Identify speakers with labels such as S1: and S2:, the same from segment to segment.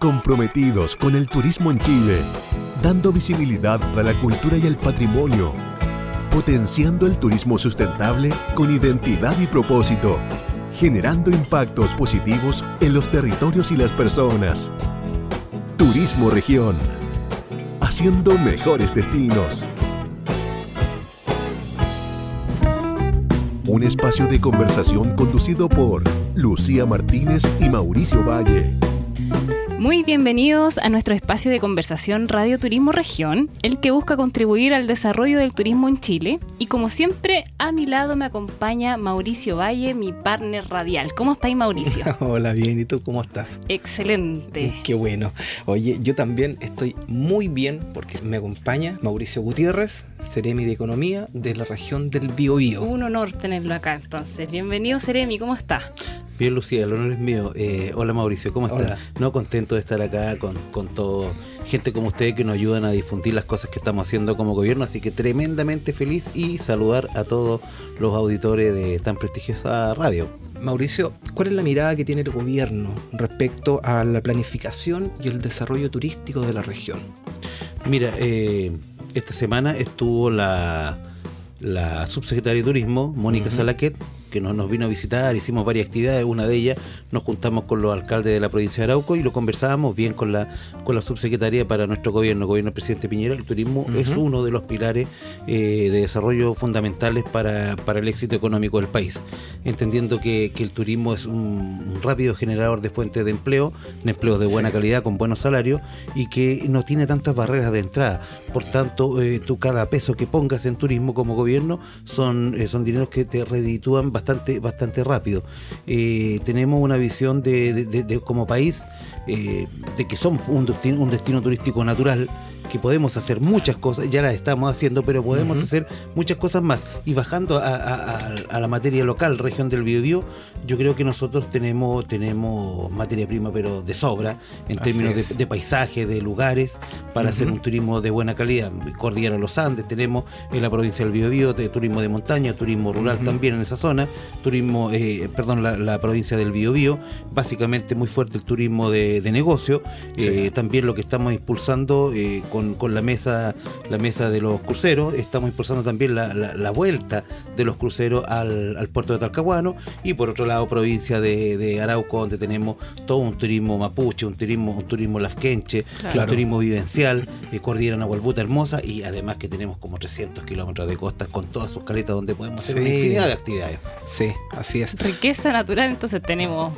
S1: comprometidos con el turismo en Chile, dando visibilidad a la cultura y el patrimonio, potenciando el turismo sustentable con identidad y propósito, generando impactos positivos en los territorios y las personas. Turismo Región, haciendo mejores destinos. Un espacio de conversación conducido por Lucía Martínez y Mauricio Valle.
S2: Muy bienvenidos a nuestro espacio de conversación Radio Turismo Región, el que busca contribuir al desarrollo del turismo en Chile. Y como siempre, a mi lado me acompaña Mauricio Valle, mi partner radial. ¿Cómo estáis, Mauricio?
S3: Hola, bien. ¿Y tú cómo estás?
S2: Excelente.
S3: Qué bueno. Oye, yo también estoy muy bien porque me acompaña Mauricio Gutiérrez, Ceremi de Economía de la región del Biobío.
S2: Un honor tenerlo acá, entonces. Bienvenido, Ceremi. ¿Cómo está?
S4: Bien, Lucía, el honor es mío. Eh, hola, Mauricio, ¿cómo estás? No, contento de estar acá con, con todo, gente como ustedes que nos ayudan a difundir las cosas que estamos haciendo como gobierno, así que tremendamente feliz y saludar a todos los auditores de tan prestigiosa radio.
S3: Mauricio, ¿cuál es la mirada que tiene el gobierno respecto a la planificación y el desarrollo turístico de la región?
S4: Mira, eh, esta semana estuvo la, la subsecretaria de Turismo, Mónica Salaquet, que nos, nos vino a visitar, hicimos varias actividades, una de ellas nos juntamos con los alcaldes de la provincia de Arauco y lo conversábamos bien con la, con la subsecretaría para nuestro gobierno, gobierno del presidente Piñera. El turismo es uno de los pilares eh, de desarrollo fundamentales para, para, el éxito económico del país, entendiendo que, que el turismo es un, un, rápido generador de fuentes de empleo, de empleo de buena sí. calidad, con buenos salarios y que no tiene tantas barreras de entrada. Por tanto, eh, tú cada peso que pongas en turismo como gobierno son, eh, son dineros que te reditúan bastante, bastante rápido. Eh, tenemos una visión de como país eh, de que somos un destino, un destino turístico natural que podemos hacer muchas cosas, ya las estamos haciendo, pero podemos uh -huh. hacer muchas cosas más. Y bajando a, a, a, la materia local, región del Biobío, yo creo que nosotros tenemos, tenemos materia prima, pero de sobra, en Así términos de, de, paisaje, de lugares, para uh -huh. hacer un turismo de buena calidad. Cordillera Los Andes, tenemos en la provincia del Biobío de turismo de montaña, turismo rural uh -huh. también en esa zona, turismo, eh, perdón, la, la, provincia del Biobío, básicamente muy fuerte el turismo de, de negocio, sí. eh, también lo que estamos impulsando eh, con con, con, la mesa la mesa de los cruceros, estamos impulsando también la, la, la vuelta de los cruceros al, al, puerto de Talcahuano y por otro lado provincia de, de, Arauco donde tenemos todo un turismo mapuche, un turismo un turismo lafquenche, claro. un turismo vivencial, eh, Cordillera Nahualbuta hermosa y además que tenemos como 300 kilómetros de costas con todas sus caletas donde podemos hacer sí. una infinidad de actividades.
S3: Sí, así es.
S2: Riqueza natural entonces tenemos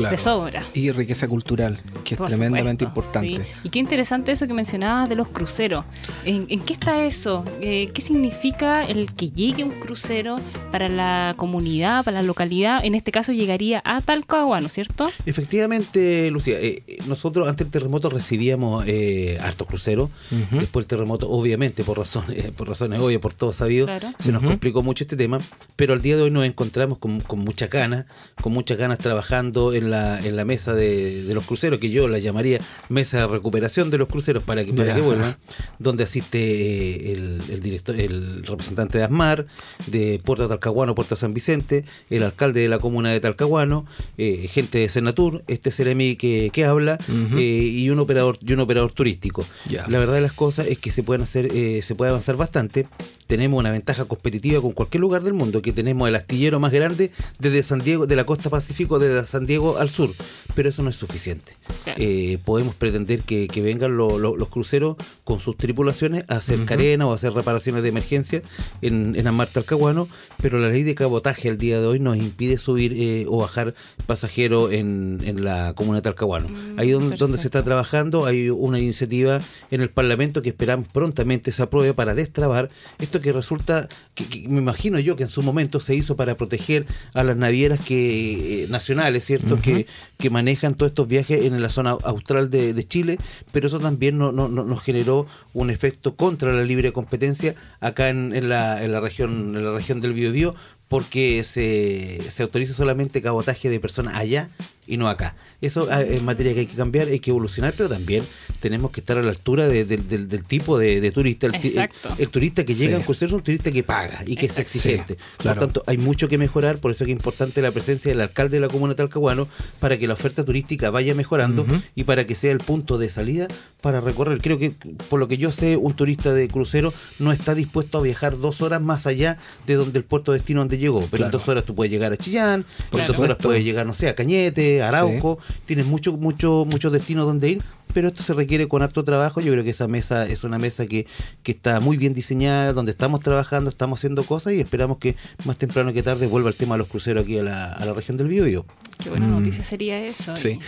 S2: claro. de sobra.
S3: Y riqueza cultural, que es Por tremendamente supuesto, importante.
S2: Sí. Y qué interesante eso que mencionabas de los cruceros. ¿En, ¿En, qué está eso? Eh, ¿Qué significa el que llegue un crucero para la comunidad, para la localidad? En este caso llegaría a Talcahuano, ¿cierto?
S4: Efectivamente, Lucía. Eh, nosotros antes del terremoto recibíamos eh, hartos cruceros. Uh -huh. Después del terremoto, obviamente, por razones, por razones obvias, por todo sabido, claro. se nos uh -huh. complicó mucho este tema. Pero al día de hoy nos encontramos con, con muchas ganas, con muchas ganas trabajando en la, en la mesa de, de, los cruceros, que yo la llamaría mesa de recuperación de los cruceros para que, para que vuelvan, donde asiste eh, el, el, director, el representante de ASMAR, de Puerto Talcahuano, Puerto San Vicente, el alcalde de la comuna de Talcahuano, eh, gente de Senatur, este Ceremi que, que habla, uh -huh. eh, y un operador, y un operador turístico. La verdad de las cosas es que se pueden hacer, eh, se puede avanzar bastante. Tenemos una ventaja competitiva con cualquier lugar del mundo, que tenemos el astillero más grande desde San Diego, de la costa Pacífico, desde San Diego al sur, pero eso no es suficiente. Eh, podemos pretender que, que vengan lo, lo, los cruceros con sus tripulaciones a hacer uh -huh. carena o a hacer reparaciones de emergencia en, en Amar Talcahuano, pero la ley de cabotaje al día de hoy nos impide subir eh, o bajar pasajeros en, en, la comuna de Talcahuano. Mm, Ahí donde, donde, se está trabajando hay una iniciativa en el Parlamento que esperamos prontamente se apruebe para destrabar esto que resulta, que, que, me imagino yo que en su momento se hizo para proteger a las navieras que eh, nacionales, ¿cierto? Que, manejan todos estos viajes en la zona austral de, Chile, pero eso también no, nos generó un efecto contra la libre competencia acá en, en, la, en la región en la región del Biobío porque se, se autoriza solamente cabotaje de personas allá y no acá. Eso ah, es materia que hay que cambiar, hay que evolucionar, pero también tenemos que estar a la altura de- del- tipo de, de turista. El, el-
S2: Exacto.
S4: el turista que
S3: Sí.
S4: llega a un crucero es un turista que paga y que es exigente.
S3: Sí, claro.
S4: Por tanto, hay mucho que mejorar, por eso es que es importante la presencia del alcalde de la comuna de Talcahuano para que la oferta turística vaya mejorando y para que sea el punto de salida para recorrer. Creo que, por lo que yo sé, un turista de crucero no está dispuesto a viajar dos horas más allá de donde el puerto de destino donde llegó. Pero en dos horas tú puedes llegar a Chillán, por
S2: Claro.
S4: dos horas puedes llegar, no sé, a Cañete, a Arauco. Tienes mucho, mucho, muchos destinos donde ir. Pero esto se requiere con harto trabajo. Yo creo que esa mesa es una mesa que, que está muy bien diseñada, donde estamos trabajando, estamos haciendo cosas y esperamos que más temprano que tarde vuelva el tema de los cruceros aquí a la, a la región del Biobío.
S2: Qué buena
S3: Mm.
S2: noticia sería eso.
S3: Sí.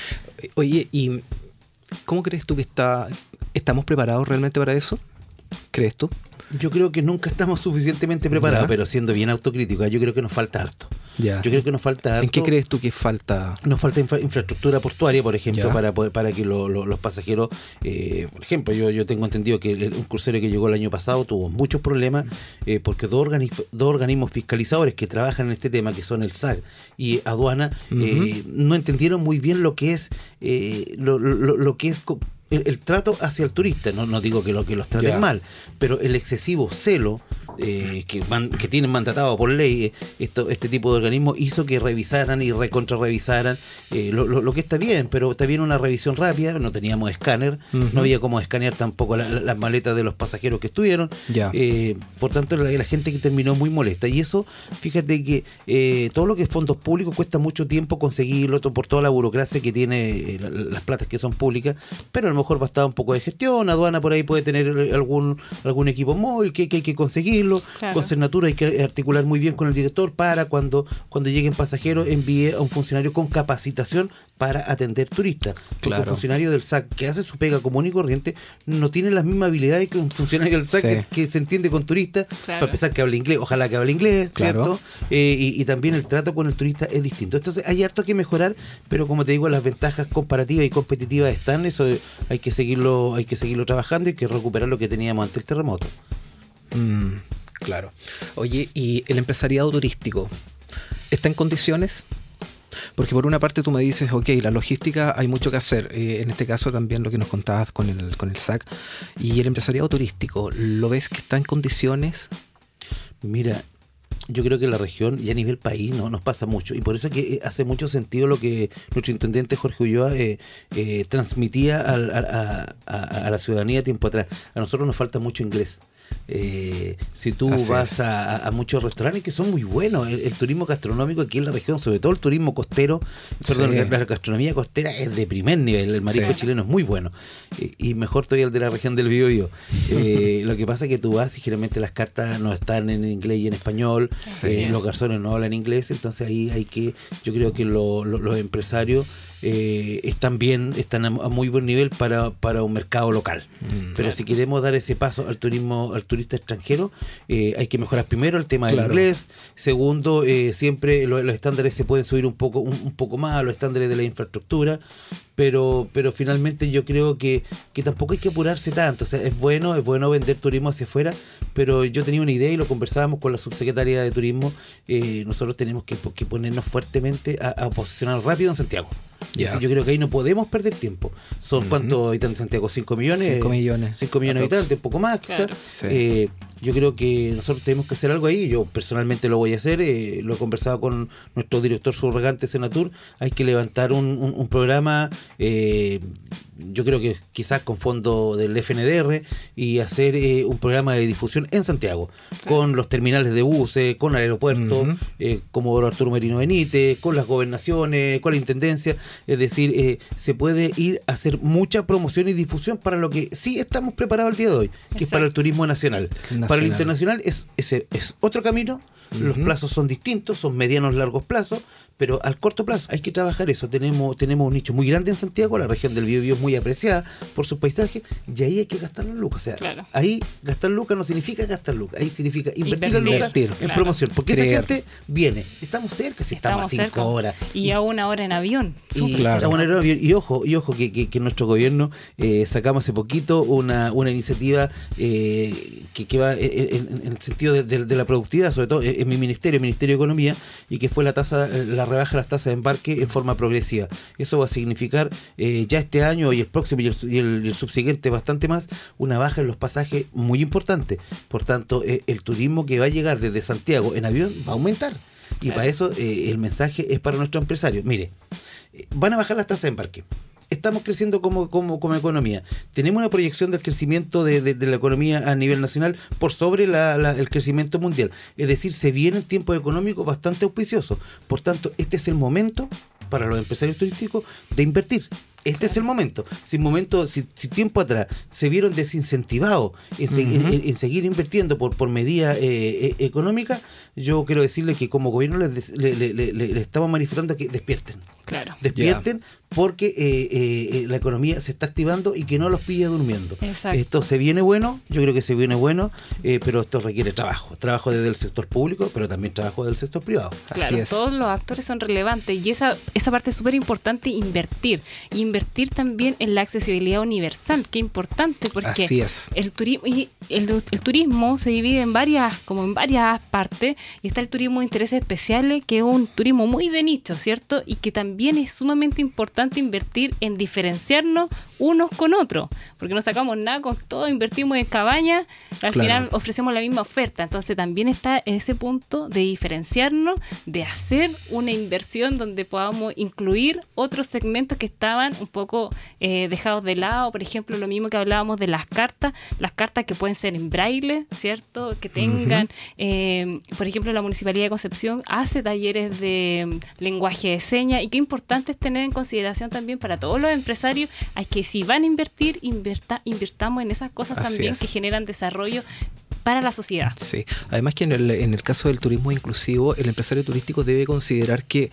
S3: Oye, ¿y cómo crees tú que está, estamos preparados realmente para eso? ¿Crees tú?
S4: Yo creo que nunca estamos suficientemente preparados,
S3: Ya.
S4: pero siendo bien autocrítico, yo creo que nos falta harto.
S3: Ya.
S4: Yo creo que nos falta harto.
S3: ¿En qué crees tú que falta?
S4: Nos falta infra- infraestructura portuaria, por ejemplo,
S3: Ya.
S4: para poder, para que lo- lo- los pasajeros, eh, por ejemplo, yo, yo tengo entendido que el- un crucero que llegó el año pasado tuvo muchos problemas eh, porque dos, organi- dos organismos fiscalizadores que trabajan en este tema, que son el SAC y aduana, eh, no entendieron muy bien lo que es eh, lo, lo- lo que es el, el trato hacia el turista. No, no digo que lo que los traten mal, pero el excesivo celo eh, que, man- que tienen mandatado por ley eh, esto, este tipo de organismos hizo que revisaran y recontra revisaran eh, lo, lo- lo que está bien, pero está bien una revisión rápida, no teníamos escáner, no había cómo escanear tampoco la- la- las maletas de los pasajeros que estuvieron,
S3: Ya.
S4: Eh, por tanto la, la gente que terminó muy molesta y eso, fíjate que eh, todo lo que es fondos públicos cuesta mucho tiempo conseguirlo por toda la burocracia que tiene eh, la- las platas que son públicas, pero a lo mejor bastaba un poco de gestión, aduana por ahí puede tener algún algún equipo móvil que, que hay que conseguirlo,
S2: Claro.
S4: con Cernatura hay que articular muy bien con el director para cuando, cuando lleguen pasajeros envíe a un funcionario con capacitación para atender turistas. Porque
S3: Claro.
S4: un funcionario del SAC que hace su pega común y corriente no tiene las mismas habilidades que un funcionario del SAC
S3: Sí.
S4: que, que se entiende con turistas,
S2: Claro.
S4: para empezar que hable inglés, ojalá que hable inglés,
S3: Claro.
S4: ¿cierto? Eh, y, y también el trato con el turista es distinto. Entonces hay harto que mejorar, pero como te digo, las ventajas comparativas y competitivas están, eso hay que seguirlo, hay que seguirlo trabajando y hay que recuperar lo que teníamos ante el terremoto.
S3: Mm, claro. Oye, ¿y el empresariado turístico está en condiciones? Porque por una parte tú me dices, ok, la logística hay mucho que hacer. eh, en este caso también lo que nos contabas con el, con el SAC. Y el empresariado turístico, ¿lo ves que está en condiciones?
S4: Mira, yo creo que la región y a nivel país no nos pasa mucho y por eso es que eh, hace mucho sentido lo que nuestro intendente Jorge Ulloa eh, eh, transmitía a- a la ciudadanía tiempo atrás. A nosotros nos falta mucho inglés. Eh, si tú
S3: Así
S4: vas a, muchos restaurantes que son muy buenos, el, el turismo gastronómico aquí en la región, sobre todo el turismo costero, perdón,
S3: Sí.
S4: la, la gastronomía costera es de primer nivel, el marisco
S3: Sí.
S4: chileno es muy bueno Eh, y mejor todavía el de la región del Biobío. Eh, lo que pasa es que tú vas y generalmente las cartas no están en inglés y en español,
S3: Sí.
S4: eh, los garzones no hablan inglés, entonces ahí hay que, yo creo que lo- lo- los empresarios eh, están bien, están a, muy buen nivel para, para un mercado local.
S3: Mm,
S4: Pero si queremos dar ese paso al turismo, al turista extranjero, eh, hay que mejorar primero el tema del
S3: Claro.
S4: inglés, segundo, eh, siempre lo- los, estándares se pueden subir un poco, un, un poco más, los estándares de la infraestructura, pero, pero finalmente yo creo que, que tampoco hay que apurarse tanto. O sea, es bueno, es bueno vender turismo hacia afuera, pero yo tenía una idea y lo conversábamos con la subsecretaria de turismo. eh, nosotros tenemos que, que ponernos fuertemente a, a posicionar rápido en Santiago. Así yo creo que ahí no podemos perder tiempo. ¿Son
S3: Ujú.
S4: cuántos habitantes de Santiago? ¿5 millones?
S3: 5 millones.
S4: 5 millones de habitantes, un poco más quizás.
S2: Claro.
S3: Sí.
S4: Eh, yo creo que nosotros tenemos que hacer algo ahí. Yo personalmente lo voy a hacer. eh, lo he conversado con nuestro director subrogante Senatur. Hay que levantar un, un- un programa, eh, yo creo que quizás con fondo del FNDR, y hacer eh, un programa de difusión en Santiago, con los terminales de buses, con el aeropuerto,
S3: Ujú.
S4: eh, como Arturo Merino Benítez, con las gobernaciones, con la intendencia. Es decir, eh, se puede ir a hacer mucha promoción y difusión para lo que sí estamos preparados el día de hoy, que es para el turismo nacional.
S3: Nacional.
S4: Para el internacional es, es otro camino. Los plazos son distintos, son medianos, largos plazos, pero al corto plazo hay que trabajar eso. Tenemos, tenemos un nicho muy grande en Santiago, la región del Biobío es muy apreciada por sus paisajes, y ahí hay que gastar las lucas. O sea,
S2: Claro.
S4: ahí gastar lucas no significa gastar lucas, ahí significa invertir, las lucas en
S2: claro.
S4: promoción. Porque
S3: Creer.
S4: esa gente viene, estamos cerca, si estamos, a cinco
S2: cerca.
S4: horas.
S2: Y a una hora en avión.
S4: Y, ah, bueno, y, y ojo, y ojo que, que- que nuestro gobierno eh, sacamos hace poquito una, una iniciativa eh, que, que va en, en- el sentido de, de- de la productividad, sobre todo en mi ministerio, el Ministerio de Economía, y que fue la tasa, eh, la rebaja las tasas de embarque en forma progresiva. Eso va a significar eh, ya este año y el próximo y el, y el- y el subsiguiente bastante más, una baja en los pasajes muy importante. Por tanto, eh, el turismo que va a llegar desde Santiago en avión va a aumentar. Y para eso eh, el mensaje es para nuestros empresarios. Mire, van a bajar las tasas de embarque. Estamos creciendo como, como, como economía. Tenemos una proyección del crecimiento de, de- de la economía a nivel nacional por sobre la- la- el crecimiento mundial. Es decir, se vienen tiempos económicos bastante auspiciosos. Por tanto, este es el momento para los empresarios turísticos de invertir. Este es el momento. Si momento, si, si tiempo atrás se vieron desincentivados en, se- en- en- en seguir invirtiendo por, por medidas eh, eh, económicas, yo quiero decirles que como gobierno les, estamos manifestando que despierten
S2: Claro.
S4: despierten porque eh, eh, eh, la economía se está activando y que no los pille durmiendo.
S2: Exacto.
S4: Esto se viene bueno, yo creo que se viene bueno, eh, pero esto requiere trabajo. Trabajo desde el sector público, pero también trabajo del sector privado.
S2: Claro,
S3: Así es.
S2: todos los actores son relevantes y esa, esa parte es súper importante invertir. Invertir también en la accesibilidad universal, que importante porque
S3: Así es.
S2: el turismo y el, el turismo se divide en varias, como en varias partes, y está el turismo de intereses especiales, que es un turismo muy de nicho, ¿cierto? Y que también es sumamente importante invertir en diferenciarnos unos con otros, porque no sacamos nada con todo, invertimos en cabañas, al
S3: Claro.
S2: final ofrecemos la misma oferta. Entonces también está ese punto de diferenciarnos, de hacer una inversión donde podamos incluir otros segmentos que estaban un poco eh, dejados de lado. Por ejemplo, lo mismo que hablábamos de las cartas, las cartas que pueden ser en braille, ¿cierto? Que tengan, eh, por ejemplo, la Municipalidad de Concepción hace talleres de mm, lenguaje de señas y qué importante es tener en consideración también para todos los empresarios, hay que si van a invertir, inverta, invirtamos en esas cosas
S3: Así
S2: también
S3: es.
S2: que generan desarrollo para la sociedad.
S3: Sí, además que en el, en el caso del turismo inclusivo, el empresario turístico debe considerar que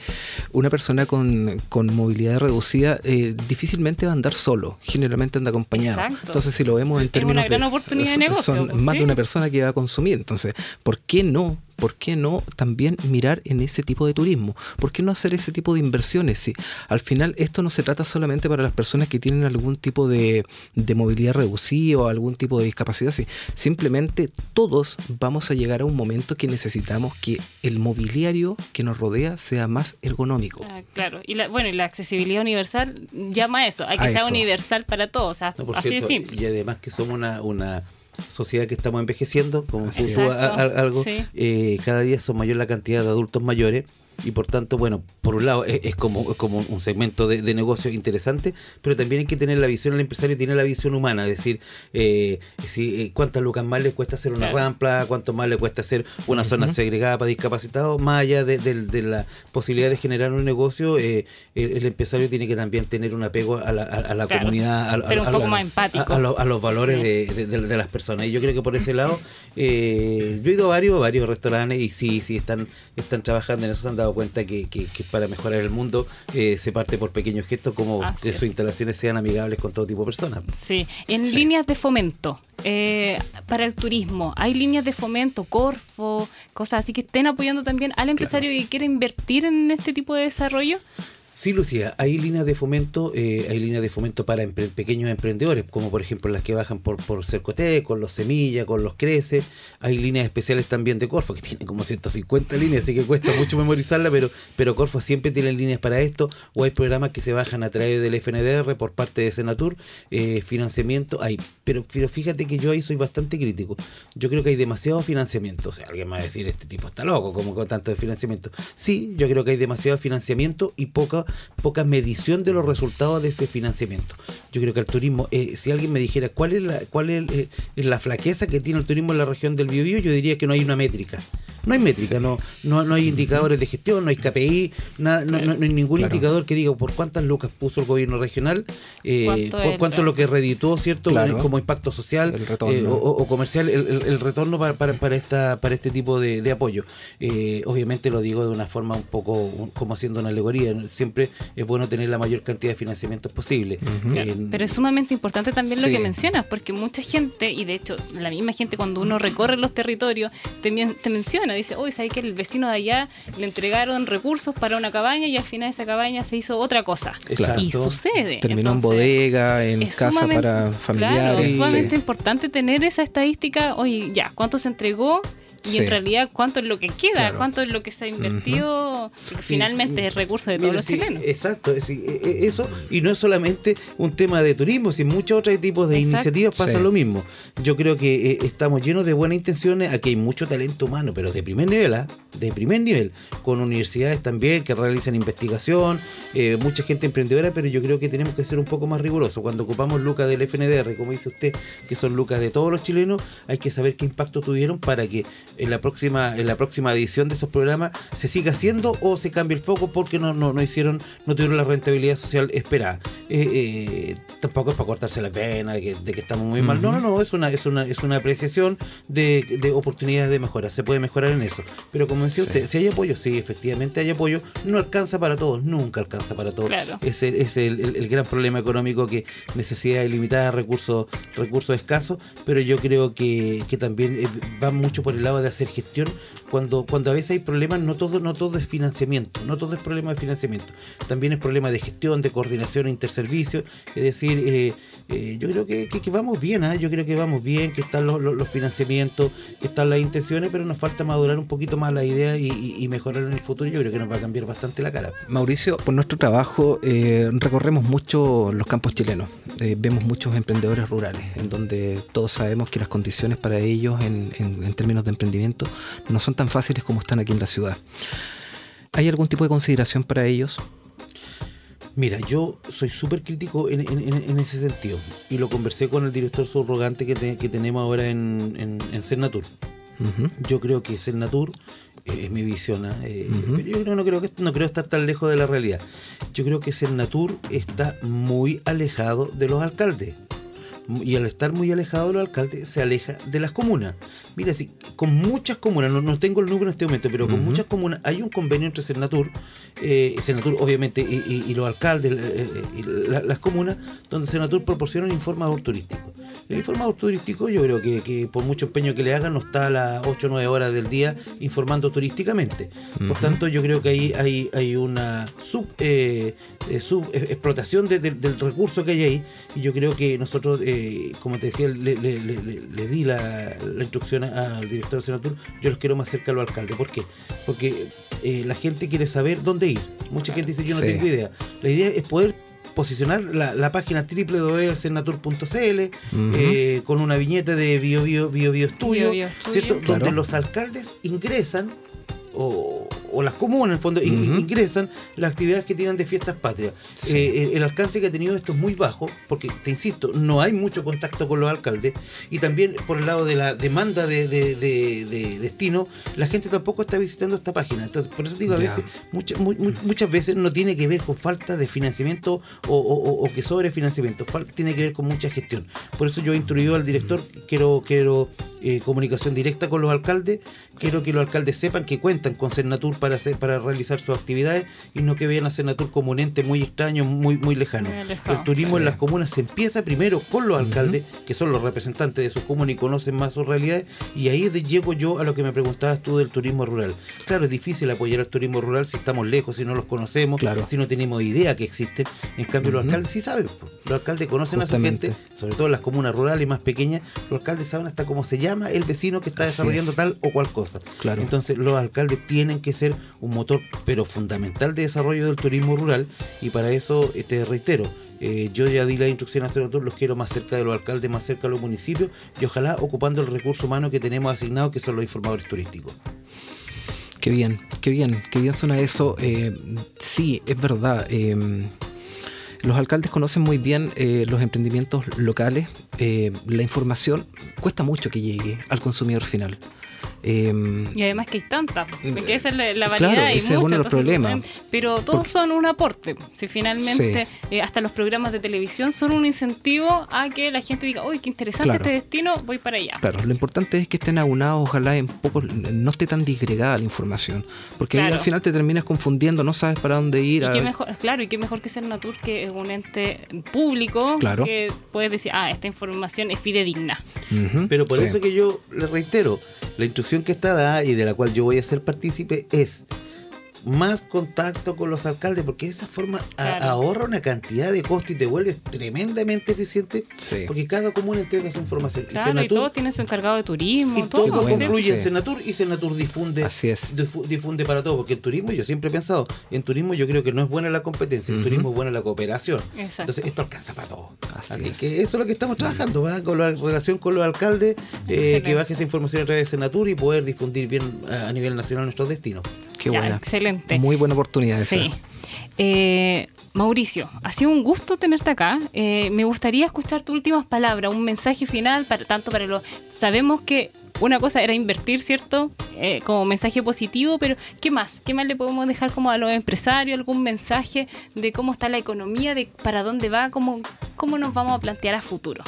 S3: una persona con, con movilidad reducida eh, difícilmente va a andar solo, generalmente anda acompañado.
S2: Exacto.
S3: Entonces, si lo vemos en
S2: Es
S3: términos
S2: una gran
S3: de-
S2: oportunidad de
S3: son-
S2: negocio,
S3: son más de una persona que va a consumir. Entonces, ¿por qué no? ¿Por qué no también mirar en ese tipo de turismo? ¿Por qué no hacer ese tipo de inversiones? Si al final esto no se trata solamente para las personas que tienen algún tipo de, de movilidad reducida o algún tipo de discapacidad. sí. Simplemente todos vamos a llegar a un momento que necesitamos que el mobiliario que nos rodea sea más ergonómico.
S2: Ah, claro, y la, bueno, y la accesibilidad universal llama a eso, hay que
S3: A
S2: sea
S3: eso.
S2: universal para todos, o sea,
S4: No, por
S2: así
S4: cierto,
S2: de simple.
S4: y además que somos una, una sociedad que estamos envejeciendo, como tú
S2: es.
S4: a- a- algo,
S2: Sí.
S4: eh, cada día son mayor la cantidad de adultos mayores y por tanto, bueno, por un lado es, es como, es como un segmento de, de negocio interesante, pero también hay que tener la visión, el empresario tiene la visión humana, es decir, eh, si, eh, cuántas lucas más le cuesta hacer una
S2: Claro.
S4: rampa, cuánto más le cuesta hacer una zona segregada para discapacitados, más allá de, de- de la posibilidad de generar un negocio, eh, el, el empresario tiene que también tener un apego a la, a- a la
S2: Claro.
S4: comunidad, a,
S2: Ser un poco más empático.
S4: los valores
S2: Sí.
S4: de, las personas. Y yo creo que por ese lado, eh, yo he ido a varios, varios restaurantes y sí, sí están, están trabajando en eso, han dado cuenta que, que- que para mejorar el mundo eh, se parte por pequeños gestos como
S2: Así
S4: que
S2: es.
S4: sus instalaciones sean amigables con todo tipo de personas.
S2: Sí, en
S3: Sí.
S2: líneas de fomento eh, para el turismo, hay líneas de fomento, Corfo, cosas así que estén apoyando también al empresario que quiera invertir en este tipo de desarrollo.
S4: Sí, Lucía, hay líneas de fomento, eh, hay líneas de fomento para pequeños emprendedores, como por ejemplo las que bajan por, por Cercoté, con los Semillas, con los Crece. Hay líneas especiales también de Corfo, que tienen como 150 líneas, así que cuesta mucho memorizarla, pero, pero Corfo siempre tiene líneas para esto, o hay programas que se bajan a través del FNDR por parte de Senatur, eh, financiamiento hay. Pero, pero fíjate que yo ahí soy bastante crítico. Yo creo que hay demasiado financiamiento. O sea, alguien va a decir, este tipo está loco, como con tanto de financiamiento. Sí, yo creo que hay demasiado financiamiento y poca, poca medición de los resultados de ese financiamiento. Yo creo que el turismo, eh, si alguien me dijera cuál es la, cuál es, eh, la flaqueza que tiene el turismo en la región del Biobío, yo diría que no hay una métrica. No hay métrica, no, no, no hay indicadores de gestión, no hay KPI, nada, no, no- no hay ningún
S3: Claro.
S4: indicador que diga por cuántas lucas puso el gobierno regional, eh,
S2: ¿Cuánto
S4: cu-
S2: es
S4: cuánto es lo que redituó, ¿cierto?
S3: Claro.
S4: Como impacto social eh, o, comercial, el, el- el retorno para, para, para esta, para este tipo de, de apoyo. Eh, obviamente lo digo de una forma un poco un- como haciendo una alegoría. Siempre es bueno tener la mayor cantidad de financiamientos posible. Eh,
S2: Pero es sumamente importante también lo que mencionas, porque mucha gente, y de hecho la misma gente cuando uno recorre los territorios, te, te menciona, dice, hoy ¿sabes que el vecino de allá le entregaron recursos para una cabaña y al final esa cabaña se hizo otra cosa?
S4: Exacto.
S2: Y sucede.
S3: Terminó
S2: Entonces,
S3: en bodega, en casa para familiares.
S2: Claro, es sumamente
S3: Sí.
S2: importante tener esa estadística, oye, ya, ¿cuánto se entregó? Y
S3: Sí.
S2: en realidad, ¿cuánto es lo que queda?
S3: Claro.
S2: ¿Cuánto es lo que se ha invertido? Finalmente
S4: sí.
S2: es recurso de todos
S4: Mira,
S2: los
S4: sí,
S2: chilenos.
S4: Exacto, es- eh, eh, eso, y no es solamente un tema de turismo, sino muchos otros tipos de
S2: Exacto.
S4: iniciativas pasa
S3: Sí.
S4: lo mismo. Yo creo que eh, estamos llenos de buenas intenciones, aquí hay mucho talento humano, pero de primer nivel, ¿ah? de primer nivel, con universidades también que realizan investigación, eh, mucha gente emprendedora, pero yo creo que tenemos que ser un poco más rigurosos. Cuando ocupamos lucas del FNDR, como dice usted, que son lucas de todos los chilenos, hay que saber qué impacto tuvieron para que en la próxima, en la próxima edición de esos programas se siga haciendo o se cambie el foco porque no, no, no hicieron, no tuvieron la rentabilidad social esperada. Eh, eh, tampoco es para cortarse la pena de que, de que estamos muy mal. No, no, no, es una, es una, es una apreciación de, de oportunidades de mejora. Se puede mejorar en eso. Pero como decía
S3: Sí.
S4: usted, si hay apoyo, sí, efectivamente hay apoyo. No alcanza para todos, nunca alcanza para todos.
S2: Claro.
S4: Es, el, es el, el- el gran problema económico que necesidad ilimitada, recursos, recursos escasos, pero yo creo que, que también eh, va mucho por el lado de hacer gestión. Cuando, cuando a veces hay problemas, no todo, no todo es financiamiento, no todo es problema de financiamiento. También es problema de gestión, de coordinación interservicio. Es decir, eh, eh, yo creo que, vamos bien, ¿ah? yo creo que vamos bien, que están los, los- financiamientos, que están las intenciones, pero nos falta madurar un poquito más la idea y, mejorar en el futuro. Yo creo que nos va a cambiar bastante la cara.
S3: Mauricio, por nuestro trabajo eh, recorremos mucho los campos chilenos. Eh, vemos muchos emprendedores rurales, en donde todos sabemos que las condiciones para ellos en, en- en términos de emprendimiento no son tan fáciles como están aquí en la ciudad. ¿Hay algún tipo de consideración para ellos?
S4: Mira, yo soy súper crítico en, en- en- en ese sentido. Y lo conversé con el director subrogante que, te- que tenemos ahora en, en, en Cernatur. Yo creo que Cernatur, eh, es mi visión, ¿ah? Eh, pero yo creo, no, creo que, no creo estar tan lejos de la realidad. Yo creo que Cernatur está muy alejado de los alcaldes. Y al estar muy alejado de los alcaldes, se aleja de las comunas. Mira, si con muchas comunas, no, no tengo el número en este momento, pero con muchas comunas hay un convenio entre Cernatur, eh, Cernatur obviamente, y, y- y los alcaldes, eh, eh, y la- las comunas, donde Cernatur proporciona un informador turístico. El informador turístico, yo creo que, que por mucho empeño que le hagan, no está a las 8 o 9 horas del día informando turísticamente. Por tanto, yo creo que ahí hay, hay una sub, eh, sub explotación de- de- del recurso que hay ahí. Y yo creo que nosotros, eh, como te decía, le, le- le- le- le di la, la instrucción al director de Senatur, yo los quiero más cerca a los alcaldes. ¿Por qué? Porque eh, la gente quiere saber dónde ir. Mucha gente dice, yo no
S3: Sí.
S4: tengo idea. La idea es poder posicionar la, la página www.senatur.cl
S3: Ujú.
S4: eh, con una viñeta de Bio Bio, Bio, Bio Estudio,
S2: Bio Bio Estudio.
S4: ¿cierto?
S3: Claro.
S4: Donde los alcaldes ingresan o, o las comunas en el fondo ingresan las actividades que tienen de fiestas patrias.
S3: Sí.
S4: Eh, el, alcance que ha tenido esto es muy bajo, porque te insisto, no hay mucho contacto con los alcaldes, y también por el lado de la demanda de, de- de- de destino, la gente tampoco está visitando esta página. Entonces, por eso digo, a veces, muchas mu- mu- muchas veces no tiene que ver con falta de financiamiento o, o- o- o que sobre financiamiento, tiene que ver con mucha gestión. Por eso yo he instruido al director, quiero, quiero eh, comunicación directa con los alcaldes, quiero que los alcaldes sepan que cuentan con Cernatur para hacer, para realizar sus actividades y no que vean a Cernatur como un ente muy extraño, muy, muy lejano.
S2: Muy.
S4: El turismo
S3: Sí.
S4: en las comunas se empieza primero con los alcaldes, que son los representantes de sus comunas y conocen más sus realidades, y ahí de- llego yo a lo que me preguntabas tú del turismo rural. Claro, es difícil apoyar al turismo rural si estamos lejos, si no los conocemos,
S3: Claro.
S4: si no tenemos idea que existen. En cambio, los alcaldes sí saben. Los alcaldes conocen a su gente, sobre todo en las comunas rurales y más pequeñas, los alcaldes saben hasta cómo se llama el vecino que está
S3: Así
S4: desarrollando
S3: es.
S4: tal o cual cosa.
S3: Claro.
S4: Entonces, los alcaldes tienen que ser un motor, pero fundamental de desarrollo del turismo rural, y para eso te reitero. eh, yo ya di la instrucción a Senatur, los quiero más cerca de los alcaldes, más cerca de los municipios y ojalá ocupando el recurso humano que tenemos asignado, que son los informadores turísticos.
S3: Qué bien, qué bien, qué bien suena eso. Eh, sí, es verdad. eh, los alcaldes conocen muy bien los emprendimientos locales. la información cuesta mucho que llegue al consumidor final. Em,
S2: Y además que hay tantas, porque esa es la, la
S3: Claro,
S2: variedad, hay
S3: ese es uno de los problemas.
S2: Pero todos
S3: Porque-
S2: son un aporte. Si finalmente eh, hasta los programas de televisión son un incentivo a que la gente diga, uy, qué interesante
S3: Claro.
S2: este destino, voy para allá.
S3: Claro, lo importante es que estén aunados, ojalá en poco, no esté tan disgregada la información, porque
S2: Claro.
S3: al final te terminas confundiendo, no sabes para dónde ir.
S2: Y qué mejor, claro, y qué mejor que ser Natur, que es un ente público,
S3: Claro.
S2: que puedes decir, ah, esta información es fidedigna.
S3: Ujú,
S4: Pero por
S3: sí.
S4: eso que yo le reitero, la instrucción que está dada y de la cual yo voy a ser partícipe es más contacto con los alcaldes, porque de esa forma
S2: Claro.
S4: ahorra una cantidad de costos y te vuelves tremendamente eficiente,
S3: Sí.
S4: porque cada comuna entrega su información. Y
S2: Claro, y
S4: Senatur-
S2: todos tienen su encargado de turismo,
S4: y todo
S2: todo.
S4: confluye en. Senatur y Senatur difunde
S3: Así es.
S4: difu- difunde para todo, porque en turismo yo siempre he pensado, en turismo yo creo que no es buena la competencia, en turismo es buena la cooperación.
S2: Exacto.
S4: Entonces esto alcanza para todo.
S3: Así
S4: Así,
S3: es.
S4: que eso es lo que estamos trabajando, ¿verdad? con la relación con los alcaldes, eh, que baje esa información a través de Senatur y poder difundir bien a, a nivel nacional nuestros destinos.
S3: Qué
S2: Ya,
S3: buena.
S2: excelente.
S3: Muy buena oportunidad esa.
S2: Sí. Eh, Mauricio, ha sido un gusto tenerte acá. Eh, me gustaría escuchar tus últimas palabras, un mensaje final, para, tanto para los... Sabemos que una cosa era invertir, ¿cierto? Eh, como mensaje positivo, pero ¿qué más? ¿Qué más le podemos dejar como a los empresarios? ¿Algún mensaje de cómo está la economía, de para dónde va, cómo, cómo nos vamos a plantear a futuro?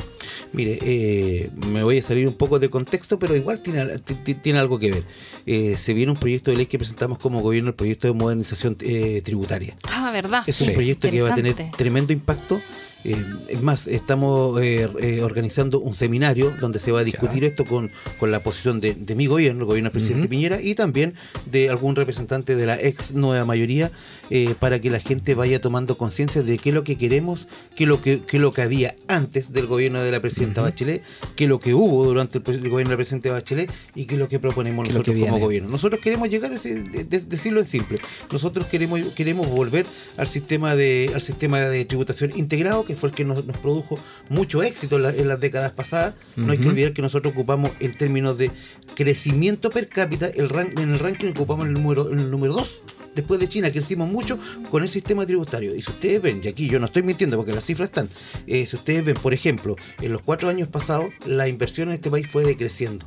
S4: Mire, eh, me voy a salir un poco de contexto, pero igual tiene, ti- ti- tiene algo que ver. Eh, se viene un proyecto de ley que presentamos como gobierno, el proyecto de modernización eh, tributaria.
S2: Ah, ¿verdad?
S4: Es
S3: Sí.
S4: un proyecto que va a tener tremendo impacto. Eh, es más, estamos eh, eh, organizando un seminario donde se va a discutir esto con, con la posición de, de mi gobierno, el gobierno del presidente. Piñera, y también de algún representante de la ex nueva mayoría, eh, para que la gente vaya tomando conciencia de qué es lo que queremos, qué es lo que, qué es lo que había antes del gobierno de la presidenta. Bachelet, qué es lo que hubo durante el, el gobierno del presidente Bachelet y qué es lo que proponemos nosotros
S3: que
S4: como gobierno. Nosotros queremos llegar a ese- de- de- decirlo en simple. Nosotros queremos queremos volver al sistema de al sistema de tributación integrado que fue el que nos, nos produjo mucho éxito en, la- en las décadas pasadas. No hay que olvidar que nosotros ocupamos en términos de crecimiento per cápita el ran- en el ranking ocupamos el número el número 2 Después de China crecimos mucho con el sistema tributario. Y si ustedes ven, y aquí yo no estoy mintiendo porque las cifras están, eh, si ustedes ven, por ejemplo, en los cuatro años pasados, la inversión en este país fue decreciendo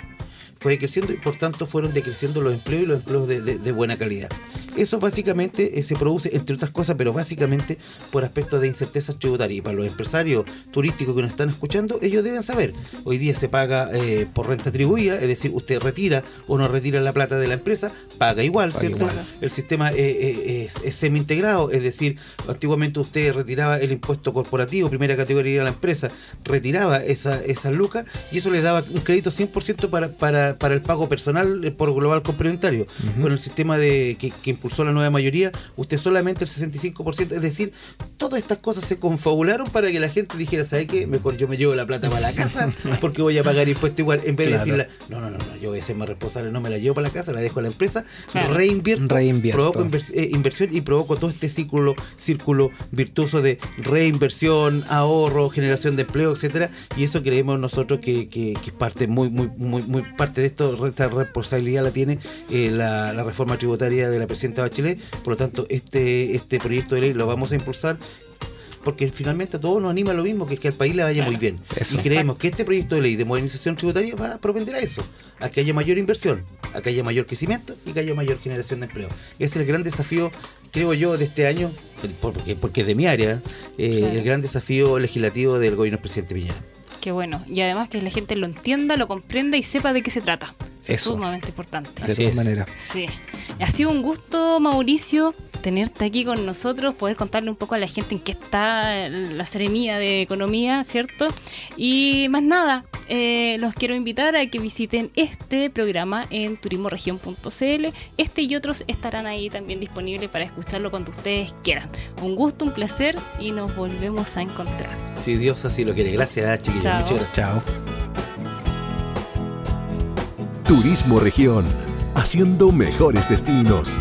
S4: fue decreciendo y por tanto fueron decreciendo los empleos y los empleos de, de- de buena calidad. Eso básicamente eh, se produce, entre otras cosas, pero básicamente por aspectos de incertezas tributarias. Y para los empresarios turísticos que nos están escuchando, ellos deben saber, hoy día se paga eh, por renta atribuida, es decir, usted retira o no retira la plata de la empresa, paga igual,
S3: Paga
S4: ¿cierto?
S3: igual.
S4: El sistema eh, es, es semi-integrado, es decir, antiguamente usted retiraba el impuesto corporativo, primera categoría de la empresa, retiraba esa, esa lucas y eso le daba un crédito 100% para, para, para el pago personal por global complementario.
S3: Ujú.
S4: Con el sistema de que, que impulsó la nueva mayoría, usted solamente el 65%, es decir, todas estas cosas se confabularon para que la gente dijera, ¿sabe qué? Mejor yo me llevo la plata para la casa porque voy a pagar impuesto igual, en vez
S3: Claro.
S4: de decirle, no, no, no, no, yo voy a ser más responsable, no me la llevo para la casa, la dejo a la empresa,
S2: Claro.
S4: reinvierto,
S3: Reinvierto.
S4: provoco invers- eh, inversión y provoco todo este círculo, círculo virtuoso de reinversión, ahorro, generación de empleo, etcétera, y eso creemos nosotros que, que- que es parte muy, muy, muy, muy parte de esto, esta responsabilidad la tiene eh, la, la reforma tributaria de la presidenta Bachelet, por lo tanto, este, este proyecto de ley lo vamos a impulsar porque finalmente a todos nos anima lo mismo, que es que al país le vaya
S2: Claro.
S4: muy bien.
S3: Eso.
S4: Y creemos que este proyecto de ley de modernización tributaria va a propender a eso, a que haya mayor inversión, a que haya mayor crecimiento y que haya mayor generación de empleo. Ese es el gran desafío, creo yo, de este año, porque, porque es de mi área, eh,
S2: Claro.
S4: el gran desafío legislativo del gobierno del presidente Piñera.
S2: Qué bueno. Y además que la gente lo entienda, lo comprenda y sepa de qué se trata. Es sumamente importante.
S3: De todas maneras.
S2: Sí. Ha sido un gusto, Mauricio, tenerte aquí con nosotros, poder contarle un poco a la gente en qué está la seremía de economía, ¿cierto? Y más nada, eh, los quiero invitar a que visiten este programa en turismoregion.cl. Este y otros estarán ahí también disponibles para escucharlo cuando ustedes quieran. Un gusto, un placer y nos volvemos a encontrar.
S4: Si Dios así lo quiere. Gracias, chiquillos.
S2: Chao.
S4: Muchas gracias.
S3: Chao.
S1: Turismo Región, haciendo mejores destinos.